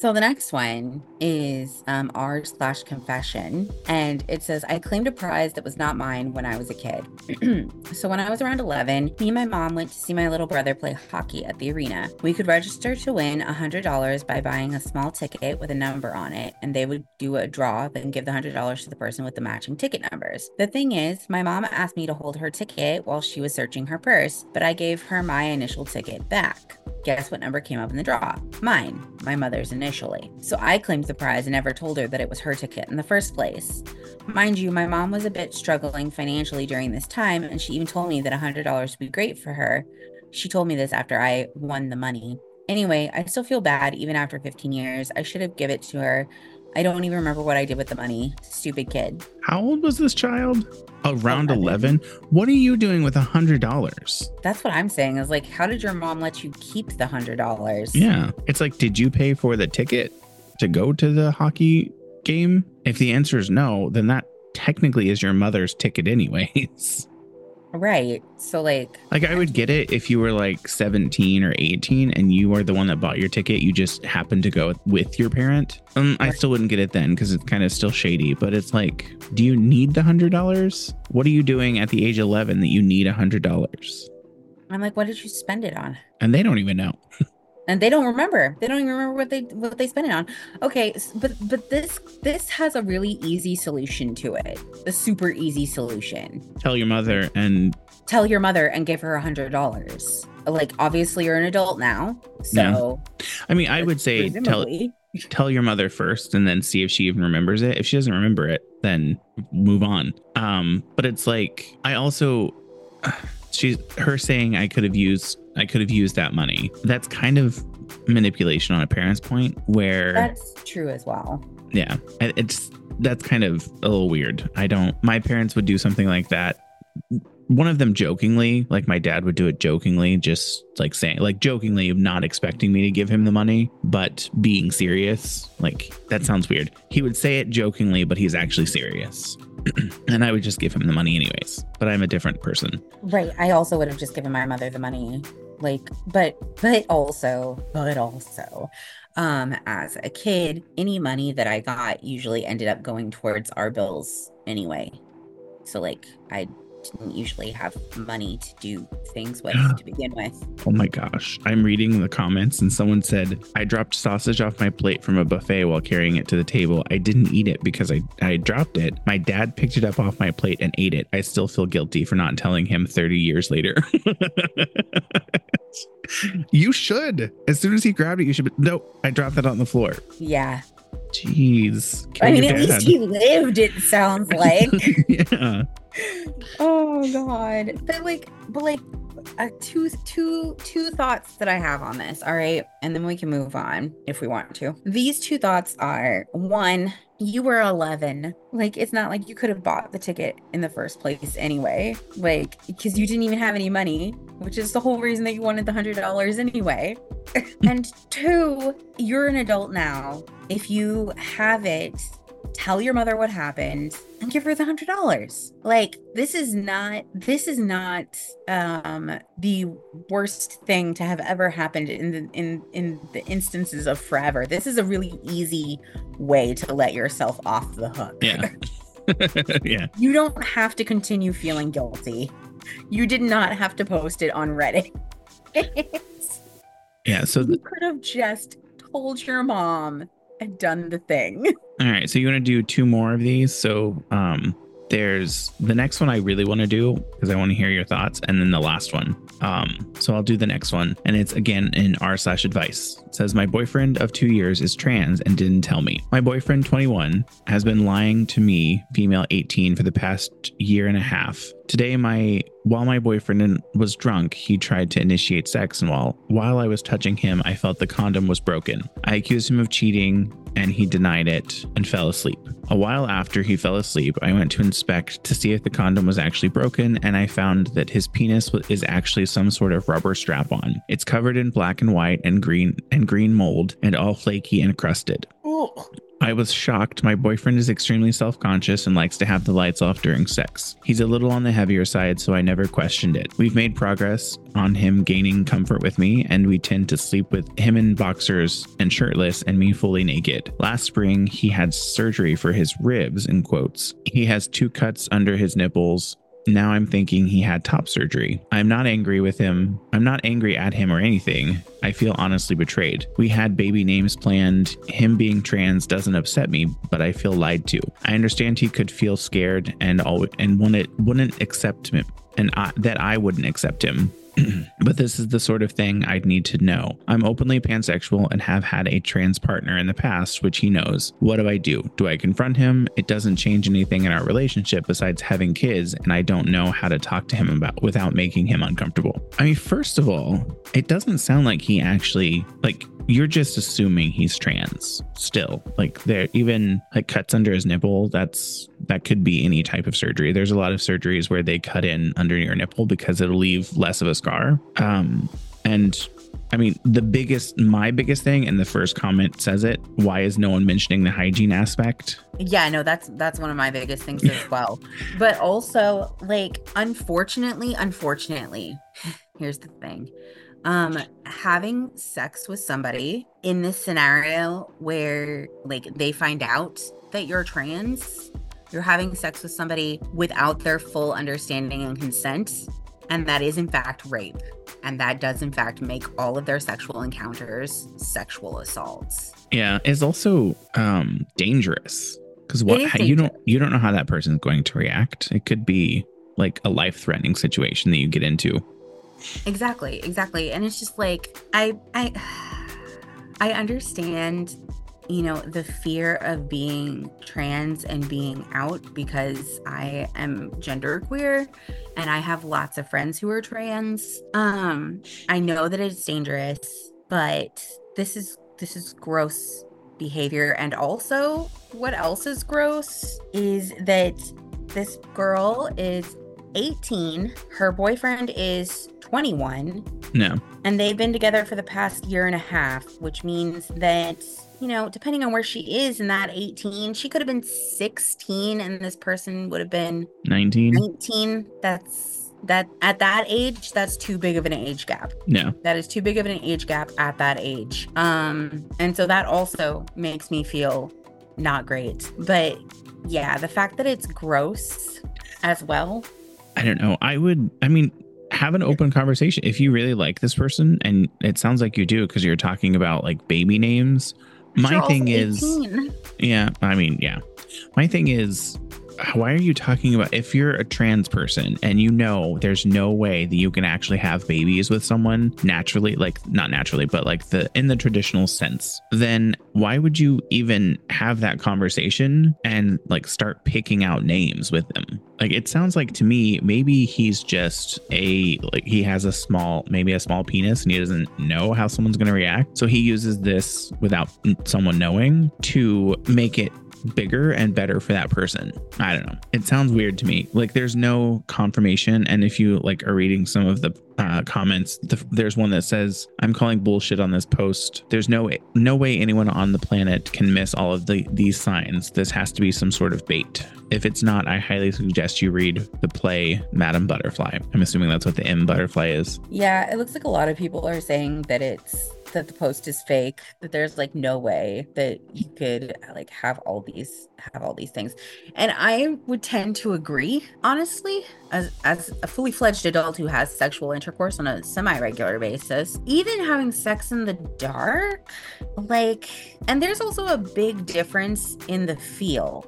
So the next one is um, r slash confession, and it says I claimed a prize that was not mine when I was a kid. so when I was around 11, me and my mom went to see my little brother play hockey at the arena. We could register to win $100 by buying a small ticket with a number on it, and they would do a draw, then give the $100 to the person with the matching ticket numbers. The thing is, my mom asked me to hold her ticket while she was searching her purse, but I gave her my initial ticket back. Guess what number came up in the draw? Mine, my mother's initially. So I claimed the prize and never told her that it was her ticket in the first place. Mind you, my mom was a bit struggling financially during this time, and she even told me that $100 would be great for her. She told me this after I won the money. Anyway, I still feel bad even after 15 years. I should have given it to her. I don't even remember what I did with the money. Stupid kid. How old was this child? Around 11. What are you doing with a hundred dollars? That's what I'm saying. Is like, how did your mom let you keep the hundred dollars? Yeah. It's like, did you pay for the ticket to go to the hockey game? If the answer is no, then that technically is your mother's ticket anyways. Right. So like like I would get it if you were like 17 or 18 and you are the one that bought your ticket, you just happened to go with your parent. Um I still wouldn't get it then cuz it's kind of still shady, but it's like do you need the $100? What are you doing at the age 11 that you need a $100? I'm like what did you spend it on? And they don't even know. and they don't remember. They don't even remember what they what they spent it on. Okay but but this this has a really easy solution to it a super easy solution. Tell your mother and tell your mother and give her a hundred dollars. Like obviously you're an adult now so yeah. i mean i would say tell tell your mother first and then see if she even remembers it. If she doesn't remember it then move on. Um but it's like i also she's her saying I could have used I could have used that money. That's kind of manipulation on a parent's point where That's true as well. Yeah. It's that's kind of a little weird. I don't my parents would do something like that. One of them jokingly, like my dad would do it jokingly, just like saying, like jokingly, not expecting me to give him the money, but being serious. Like that sounds weird. He would say it jokingly, but he's actually serious. and I would just give him the money anyways. But I'm a different person. Right. I also would have just given my mother the money. Like, but but also, but also, um, as a kid, any money that I got usually ended up going towards our bills anyway. So like I didn't usually have money to do things with to begin with. Oh my gosh. I'm reading the comments and someone said, I dropped sausage off my plate from a buffet while carrying it to the table. I didn't eat it because I, I dropped it. My dad picked it up off my plate and ate it. I still feel guilty for not telling him 30 years later. you should. As soon as he grabbed it, you should be, nope, I dropped that on the floor. Yeah. Jeez. I mean, at least he lived, it sounds like. yeah. Oh god. But like but like uh, two two two thoughts that I have on this. All right, and then we can move on if we want to. These two thoughts are one, you were 11. Like it's not like you could have bought the ticket in the first place anyway. Like because you didn't even have any money, which is the whole reason that you wanted the $100 anyway. and two, you're an adult now. If you have it tell your mother what happened and give her the hundred dollars. Like this is not this is not um the worst thing to have ever happened in the in in the instances of forever. This is a really easy way to let yourself off the hook. Yeah. Yeah. You don't have to continue feeling guilty. You did not have to post it on reddit. Yeah so you could have just told your mom and done the thing All right, so you want to do two more of these. So um, there's the next one I really want to do because I want to hear your thoughts, and then the last one. Um, so I'll do the next one, and it's again in r slash advice. Says my boyfriend of two years is trans and didn't tell me. My boyfriend, 21, has been lying to me, female 18, for the past year and a half. Today, my while my boyfriend was drunk, he tried to initiate sex, and while while I was touching him, I felt the condom was broken. I accused him of cheating, and he denied it and fell asleep. A while after he fell asleep, I went to inspect to see if the condom was actually broken, and I found that his penis is actually some sort of rubber strap on. It's covered in black and white and green and green mold, and all flaky and crusted. I was shocked. My boyfriend is extremely self conscious and likes to have the lights off during sex. He's a little on the heavier side, so I never questioned it. We've made progress on him gaining comfort with me, and we tend to sleep with him in boxers and shirtless and me fully naked. Last spring, he had surgery for his ribs, in quotes. He has two cuts under his nipples, now I'm thinking he had top surgery. I'm not angry with him. I'm not angry at him or anything. I feel honestly betrayed. We had baby names planned. Him being trans doesn't upset me, but I feel lied to. I understand he could feel scared and and wouldn't wouldn't accept me and I, that I wouldn't accept him. but this is the sort of thing I'd need to know. I'm openly pansexual and have had a trans partner in the past, which he knows. What do I do? Do I confront him? It doesn't change anything in our relationship besides having kids, and I don't know how to talk to him about without making him uncomfortable. I mean, first of all, it doesn't sound like he actually like you're just assuming he's trans still like there even like cuts under his nipple that's that could be any type of surgery there's a lot of surgeries where they cut in under your nipple because it'll leave less of a scar um and I mean, the biggest, my biggest thing, and the first comment says it. Why is no one mentioning the hygiene aspect? Yeah, no, that's that's one of my biggest things as well. But also, like, unfortunately, unfortunately, here's the thing: um having sex with somebody in this scenario where like they find out that you're trans you're having sex with somebody without their full understanding and consent and that is in fact rape. And that does in fact make all of their sexual encounters sexual assaults. Yeah it's also um dangerous. Because what how, you don't you don't know how that person's going to react. It could be like a life threatening situation that you get into. Exactly, exactly. And it's just like I I I understand, you know, the fear of being trans and being out because I am genderqueer and I have lots of friends who are trans. Um I know that it's dangerous, but this is this is gross behavior and also what else is gross is that this girl is 18. Her boyfriend is 21. No. And they've been together for the past year and a half, which means that, you know, depending on where she is in that 18, she could have been 16 and this person would have been 19. 19. That's that at that age that's too big of an age gap no that is too big of an age gap at that age um and so that also makes me feel not great but yeah the fact that it's gross as well I don't know. I would, I mean, have an open conversation. If you really like this person, and it sounds like you do because you're talking about like baby names. My thing is, yeah, I mean, yeah. My thing is, why are you talking about if you're a trans person and you know there's no way that you can actually have babies with someone naturally like not naturally but like the in the traditional sense then why would you even have that conversation and like start picking out names with them? Like it sounds like to me maybe he's just a like he has a small maybe a small penis and he doesn't know how someone's going to react. So he uses this without someone knowing to make it bigger and better for that person. I don't know. It sounds weird to me. Like there's no confirmation. And if you like are reading some of the uh, comments, the, there's one that says, "I'm calling bullshit on this post. There's no no way anyone on the planet can miss all of the these signs. This has to be some sort of bait. If it's not, I highly suggest you read the play Madam Butterfly. I'm assuming that's what the M Butterfly is. Yeah, it looks like a lot of people are saying that it's that the post is fake that there's like no way that you could like have all these have all these things and i would tend to agree honestly as as a fully fledged adult who has sexual intercourse on a semi-regular basis even having sex in the dark like and there's also a big difference in the feel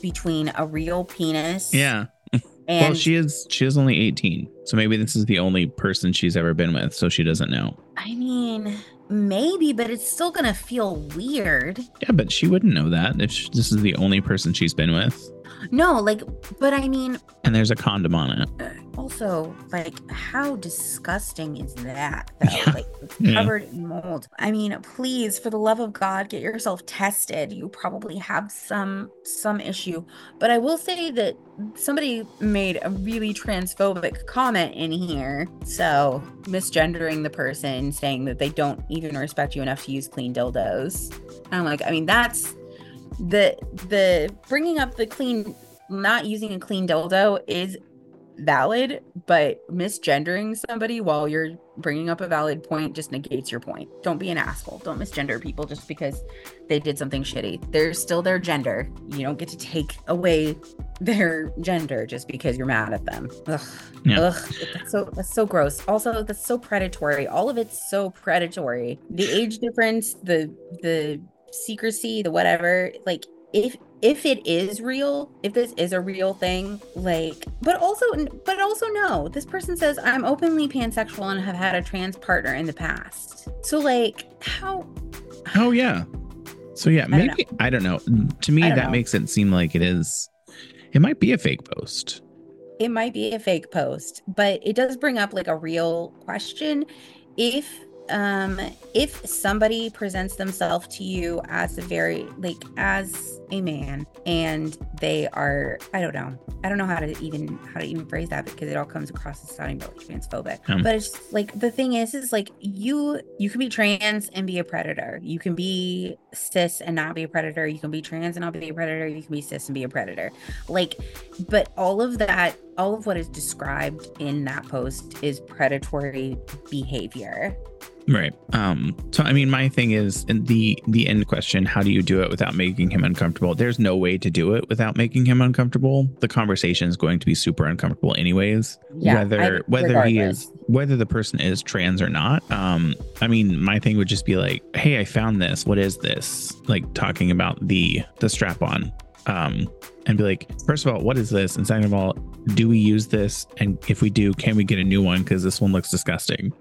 between a real penis yeah and well, she is she is only 18. So maybe this is the only person she's ever been with, so she doesn't know. I mean, Maybe, but it's still gonna feel weird. Yeah, but she wouldn't know that if she, this is the only person she's been with. No, like, but I mean, and there's a condom on it. Uh, also, like, how disgusting is that? Though? Yeah. Like, covered yeah. in mold. I mean, please, for the love of God, get yourself tested. You probably have some some issue. But I will say that somebody made a really transphobic comment in here. So misgendering the person, saying that they don't even respect you enough to use clean dildos. And I'm like, I mean, that's the the bringing up the clean not using a clean dildo is valid, but misgendering somebody while you're bringing up a valid point just negates your point. Don't be an asshole. Don't misgender people just because they did something shitty. They're still their gender. You don't get to take away their gender just because you're mad at them. Ugh. Yeah. Ugh. That's so that's so gross. Also, that's so predatory. All of it's so predatory. The age difference, the the secrecy, the whatever, like if if it is real, if this is a real thing, like, but also, but also no, this person says I'm openly pansexual and have had a trans partner in the past. So like, how? Oh yeah. So yeah, maybe I don't know. I don't know. Mm, to me, that know. makes it seem like it is. It might be a fake post. It might be a fake post, but it does bring up like a real question. If um if somebody presents themselves to you as a very like as a man and they are i don't know i don't know how to even how to even phrase that because it all comes across as sounding really transphobic. Um, but it's like the thing is is like you you can be trans and be a predator. You can be cis and not be a predator. You can be trans and not be a predator. You can be cis and be a predator. Like but all of that all of what is described in that post is predatory behavior Right. Um, so I mean my thing is the the end question, how do you do it without making him uncomfortable? There's no way to do it without making him uncomfortable. The conversation is going to be super uncomfortable anyways. Yeah, whether I, whether regardless. he is whether the person is trans or not. Um, I mean my thing would just be like, hey, I found this. What is this? Like talking about the the strap on. Um, and be like, first of all, what is this? And second of all, do we use this? And if we do, can we get a new one? Because this one looks disgusting.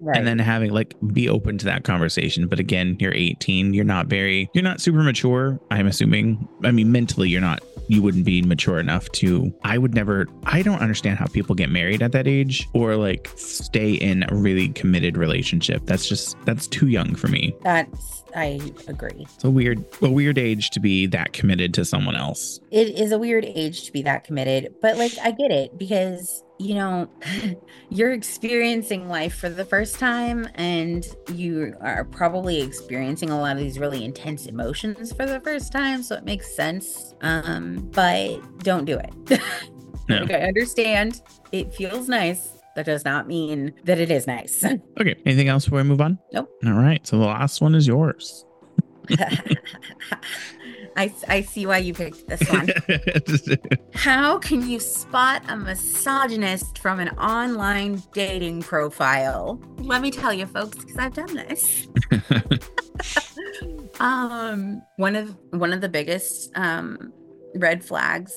Right. and then having like be open to that conversation. But again you're 18 you're not very you're not super mature i'm assuming. I mean mentally you're not you wouldn't be mature enough to i would never i don't understand how people get married at that age or like stay in a really committed relationship. That's just that's too young for me. That's i agree. It's a weird a weird age to be that committed to someone else. It is a weird age to be that committed but like i get it because you know, you're experiencing life for the first time and you are probably experiencing a lot of these really intense emotions for the first time. So it makes sense. Um, but don't do it. No. like, I understand it feels nice. That does not mean that it is nice. okay. Anything else before we move on? Nope. All right. So the last one is yours. I, I see why you picked this one. How can you spot a misogynist from an online dating profile? Let me tell you, folks, because I've done this. um, one of one of the biggest um, red flags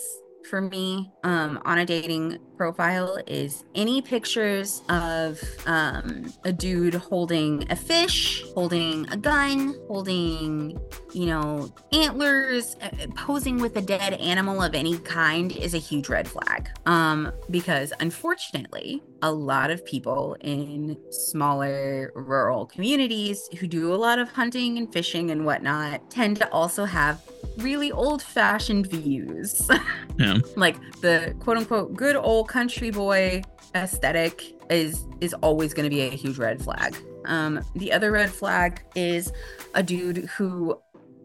for me um, on a dating profile is any pictures of um, a dude holding a fish, holding a gun, holding, you know, antlers, uh, posing with a dead animal of any kind is a huge red flag. Um, because unfortunately, a lot of people in smaller rural communities who do a lot of hunting and fishing and whatnot tend to also have really old fashioned views. Yeah. like the quote unquote good old country boy aesthetic is is always going to be a huge red flag. Um, the other red flag is a dude who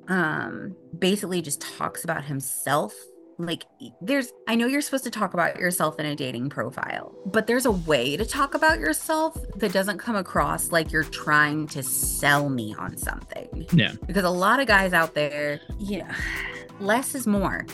um, basically just talks about himself. Like, there's, I know you're supposed to talk about yourself in a dating profile, but there's a way to talk about yourself that doesn't come across like you're trying to sell me on something. Yeah. Because a lot of guys out there, you know, less is more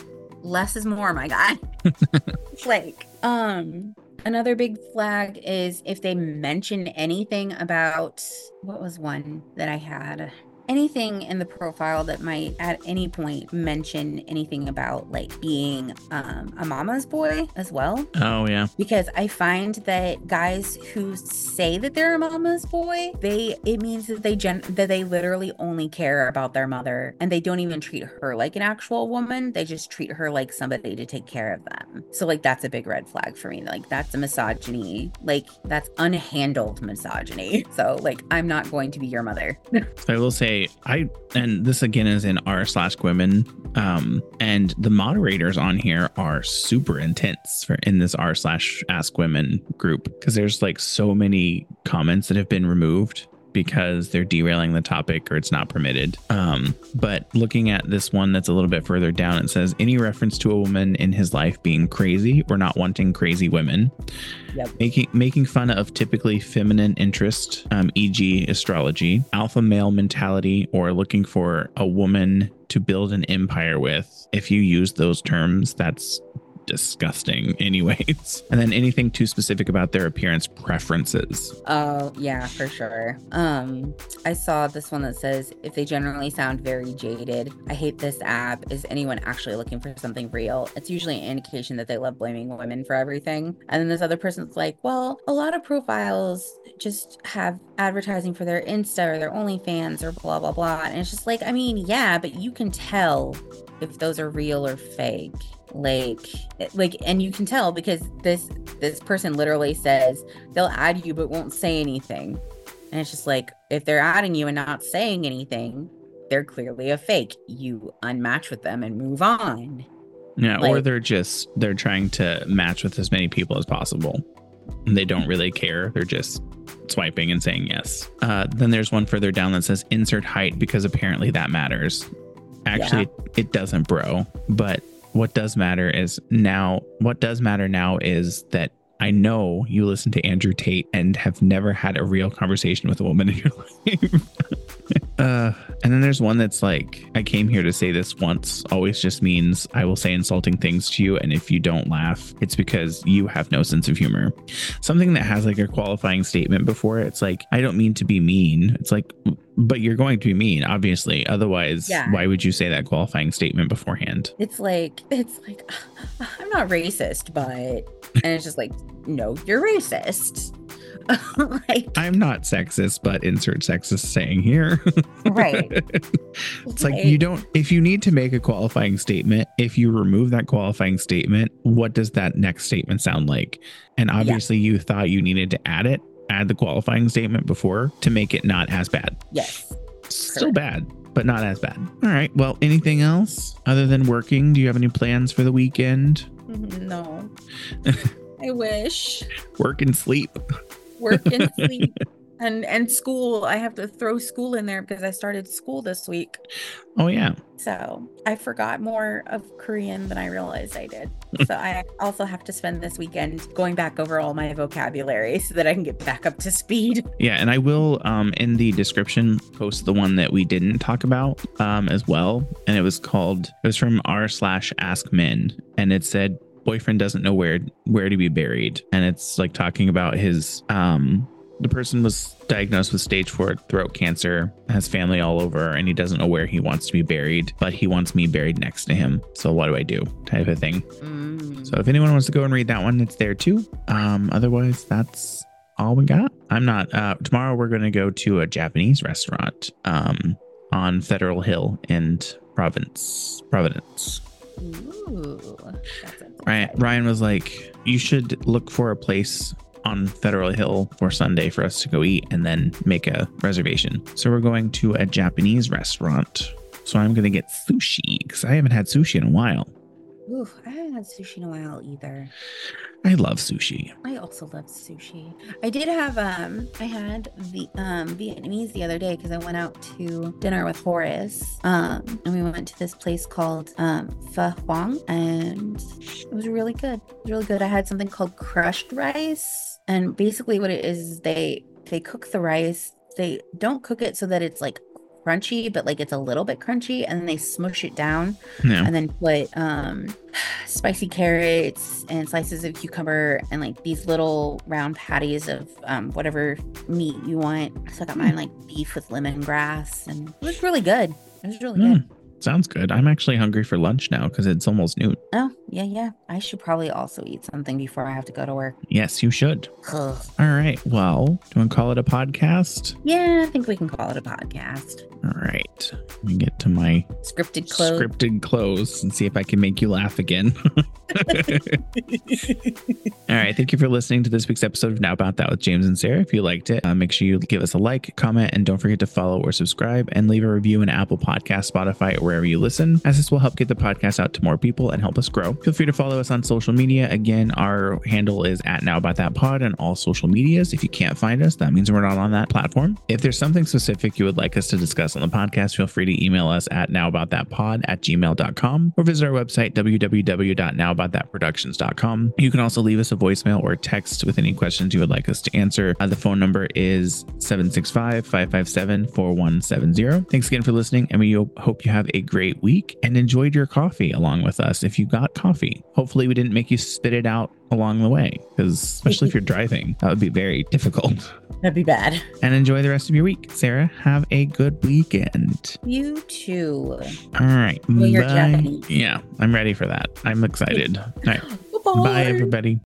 less is more, my guy. like, um, another big flag is if they mention anything about what was one that I had anything in the profile that might at any point mention anything about like being um, a mama's boy as well. Oh yeah. Because I find that guys who say that they're a mama's boy, they it means that they gen that they literally only care about their mother and they don't even treat her like an actual woman. They just treat her like somebody to take care of them. So like that's a big red flag for me. Like that's a misogyny. Like that's unhandled misogyny. So like I'm not going to be your mother. I will say I and this again is in r slash women, um, and the moderators on here are super intense for in this r slash ask women group because there's like so many comments that have been removed because they're derailing the topic or it's not permitted. Um, but looking at this one that's a little bit further down, it says any reference to a woman in his life being crazy or not wanting crazy women. Yep. Making making fun of typically feminine interest, um, e.g., astrology, alpha male mentality, or looking for a woman to build an empire with. If you use those terms, that's disgusting, anyways. And then anything too specific about their appearance preferences. Oh, yeah, for sure. Um, I saw this one that says if they generally sound very jaded, I hate this app. Is anyone actually looking for something real? It's usually an indication that they love blaming women for everything. And then this other person's like, well, a lot of profiles just have advertising for their Insta or their OnlyFans or blah, blah, blah. And it's just like, I mean, yeah, but you can tell if those are real or fake like like and you can tell because this this person literally says they'll add you but won't say anything. And it's just like if they're adding you and not saying anything they're clearly a fake. You unmatch with them and move on. Yeah like, or they're just they're trying to match with as many people as possible. And they don't really care. They're just swiping and saying yes. Uh, then there's one further down that says insert height because apparently that matters Actually, yeah. it doesn't, bro. But what does matter is now, what does matter now is that I know you listen to Andrew Tate and have never had a real conversation with a woman in your life. uh, and then there's one that's like, I came here to say this once, always just means I will say insulting things to you. And if you don't laugh, it's because you have no sense of humor. Something that has like a qualifying statement before it, it's like, I don't mean to be mean. It's like, but you're going to be mean, obviously. Otherwise, yeah. why would you say that qualifying statement beforehand? It's like, it's like, I'm not racist, but, and it's just like, no, you're racist. like, I'm not sexist, but insert sexist saying here. right. it's like you don't, if you need to make a qualifying statement, if you remove that qualifying statement, what does that next statement sound like? And obviously, yeah. you thought you needed to add it, add the qualifying statement before to make it not as bad. Yes. Still bad but not as bad. All right. Well, anything else other than working? Do you have any plans for the weekend? Mm-hmm, no. I wish. Work and sleep work and sleep and and school i have to throw school in there because i started school this week. Oh yeah. So i forgot more of korean than i realized i did. So i also have to spend this weekend going back over all my vocabulary so that i can get back up to speed. Yeah and i will um in the description post the one that we didn't talk about um as well. And it was called it was from r slash ask men. And it said boyfriend doesn't know where where to be buried. And it's like talking about his um the person was diagnosed with stage four throat cancer, has family all over, and he doesn't know where he wants to be buried, but he wants me buried next to him. So what do I do? Type of thing. Mm. So if anyone wants to go and read that one, it's there too. Um, otherwise, that's all we got. I'm not. Uh, tomorrow we're going to go to a Japanese restaurant um, on Federal Hill in Providence. Providence. Ooh, Ryan, Ryan was like, you should look for a place on Federal Hill for Sunday for us to go eat and then make a reservation. So we're going to a Japanese restaurant. So I'm going to get sushi because I haven't had sushi in a while. Ooh, I haven't had sushi in a while either. I love sushi. I also love sushi. I did have um I had the um Vietnamese the other day because I went out to dinner with Horace. Um and we went to this place called um Pho Hoang and it was really good. It was really good. I had something called crushed rice. And basically what it is is they they cook the rice. They don't cook it so that it's like crunchy, but like it's a little bit crunchy, and then they smush it down, yeah. and then put um, spicy carrots and slices of cucumber and like these little round patties of um, whatever meat you want. So I got mine like beef with lemongrass, and it was really good. It was really mm. good. Sounds good. I'm actually hungry for lunch now because it's almost noon. Oh, yeah, yeah. I should probably also eat something before I have to go to work. Yes, you should. All right. Well, do you want to call it a podcast? Yeah, I think we can call it a podcast. All right. Let me get to my scripted close. Scripted close and see if I can make you laugh again. All right. Thank you for listening to this week's episode of Now About That with James and Sarah. If you liked it, uh, make sure you give us a like, comment, and don't forget to follow or subscribe and leave a review in Apple Podcast, Spotify, or wherever you listen, as this will help get the podcast out to more people and help us grow. Feel free to follow us on social media. Again, our handle is at Now About That Pod on all social medias. If you can't find us, that means we're not on that platform. If there's something specific you would like us to discuss on the podcast, feel free to email us at nowaboutThatPod at gmail.com or visit our website, www.nowaboutThatProductions.com. You can also leave us a voicemail or text with any questions you would like us to answer. Uh, the phone number is 765 557 4170. Thanks again for listening, and we hope you have a great week and enjoyed your coffee along with us. If you got coffee. Hopefully, we didn't make you spit it out along the way, because especially if you're driving, that would be very difficult. That'd be bad. And enjoy the rest of your week. Sarah, have a good weekend. You too. All right. Well, Bye. Yeah, I'm ready for that. I'm excited. All right. Bye, Bye everybody.